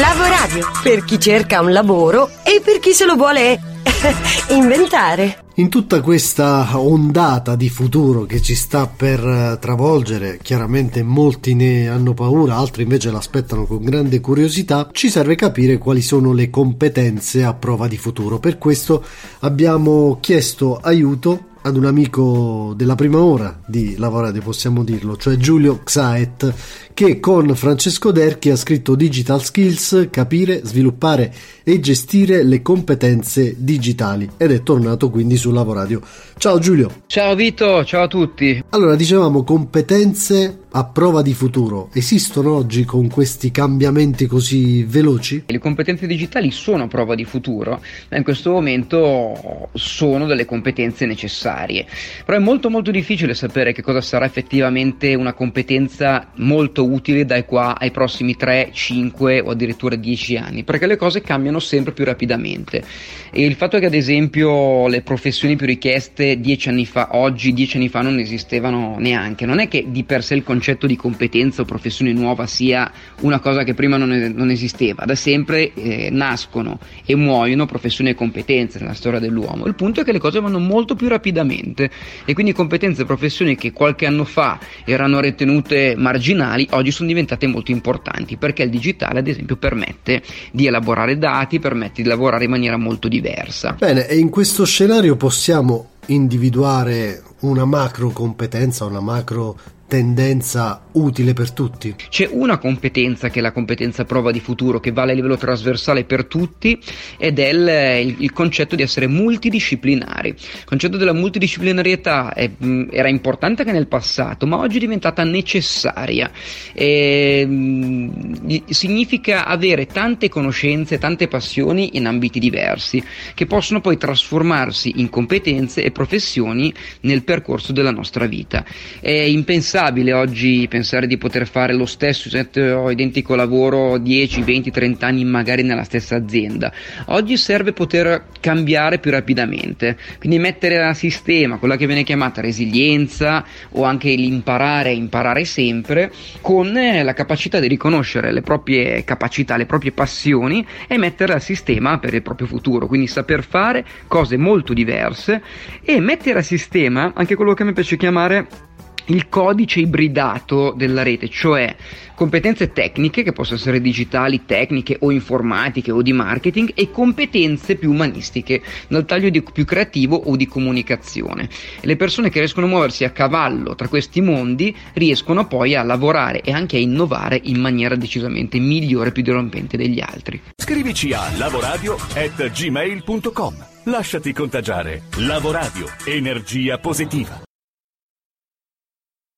Lavoradio, per chi cerca un lavoro e per chi se lo vuole inventare. In tutta questa ondata di futuro che ci sta per eh, travolgere, chiaramente molti ne hanno paura, altri invece l'aspettano con grande curiosità, ci serve capire quali sono le competenze a prova di futuro. Per questo abbiamo chiesto aiuto ad un amico della prima ora di lavorare, possiamo dirlo, cioè Giulio Xaet, che con Francesco Derchi ha scritto Digital Skills, capire, sviluppare e gestire le competenze digitali ed è tornato quindi su Lavoradio. Ciao Giulio. Ciao Vito, ciao a tutti. Allora, dicevamo competenze a prova di futuro esistono oggi con questi cambiamenti così veloci? Le competenze digitali sono a prova di futuro, ma in questo momento sono delle competenze necessarie. Però è molto molto difficile sapere che cosa sarà effettivamente una competenza molto utile dai qua ai prossimi 3, 5 o addirittura 10 anni, perché le cose cambiano sempre più rapidamente. E il fatto che ad esempio le professioni più richieste 10 anni fa, oggi 10 anni fa non esistevano neanche, non è che di per sé il concetto concetto di competenza o professione nuova sia una cosa che prima non, non esisteva. Da sempre eh, nascono e muoiono professioni e competenze nella storia dell'uomo. Il punto è che le cose vanno molto più rapidamente e quindi competenze e professioni che qualche anno fa erano ritenute marginali oggi sono diventate molto importanti perché il digitale ad esempio permette di elaborare dati, permette di lavorare in maniera molto diversa. Bene, e in questo scenario possiamo individuare una macro competenza, una macro tendenza utile per tutti? C'è una competenza che è la competenza prova di futuro che vale a livello trasversale per tutti ed è il, il, il concetto di essere multidisciplinari. Il concetto della multidisciplinarietà è, era importante anche nel passato, ma oggi è diventata necessaria. E, significa avere tante conoscenze, tante passioni in ambiti diversi che possono poi trasformarsi in competenze e professioni nel percorso della nostra vita. È impensabile impensabile oggi pensare di poter fare lo stesso o identico lavoro 10, 20, 30 anni magari nella stessa azienda. Oggi serve poter cambiare più rapidamente, quindi mettere a sistema quella che viene chiamata resilienza o anche l'imparare a imparare sempre con eh, la capacità di riconoscere le proprie capacità, le proprie passioni e mettere a sistema per il proprio futuro, quindi saper fare cose molto diverse e mettere a sistema anche quello che mi piace chiamare il codice ibridato della rete, cioè competenze tecniche che possono essere digitali, tecniche o informatiche o di marketing e competenze più umanistiche, dal taglio di, più creativo o di comunicazione. E le persone che riescono a muoversi a cavallo tra questi mondi riescono poi a lavorare e anche a innovare in maniera decisamente migliore e più dirompente degli altri. Scrivici a lavoradio@gmail.com. Lasciati contagiare. Lavoradio, energia positiva.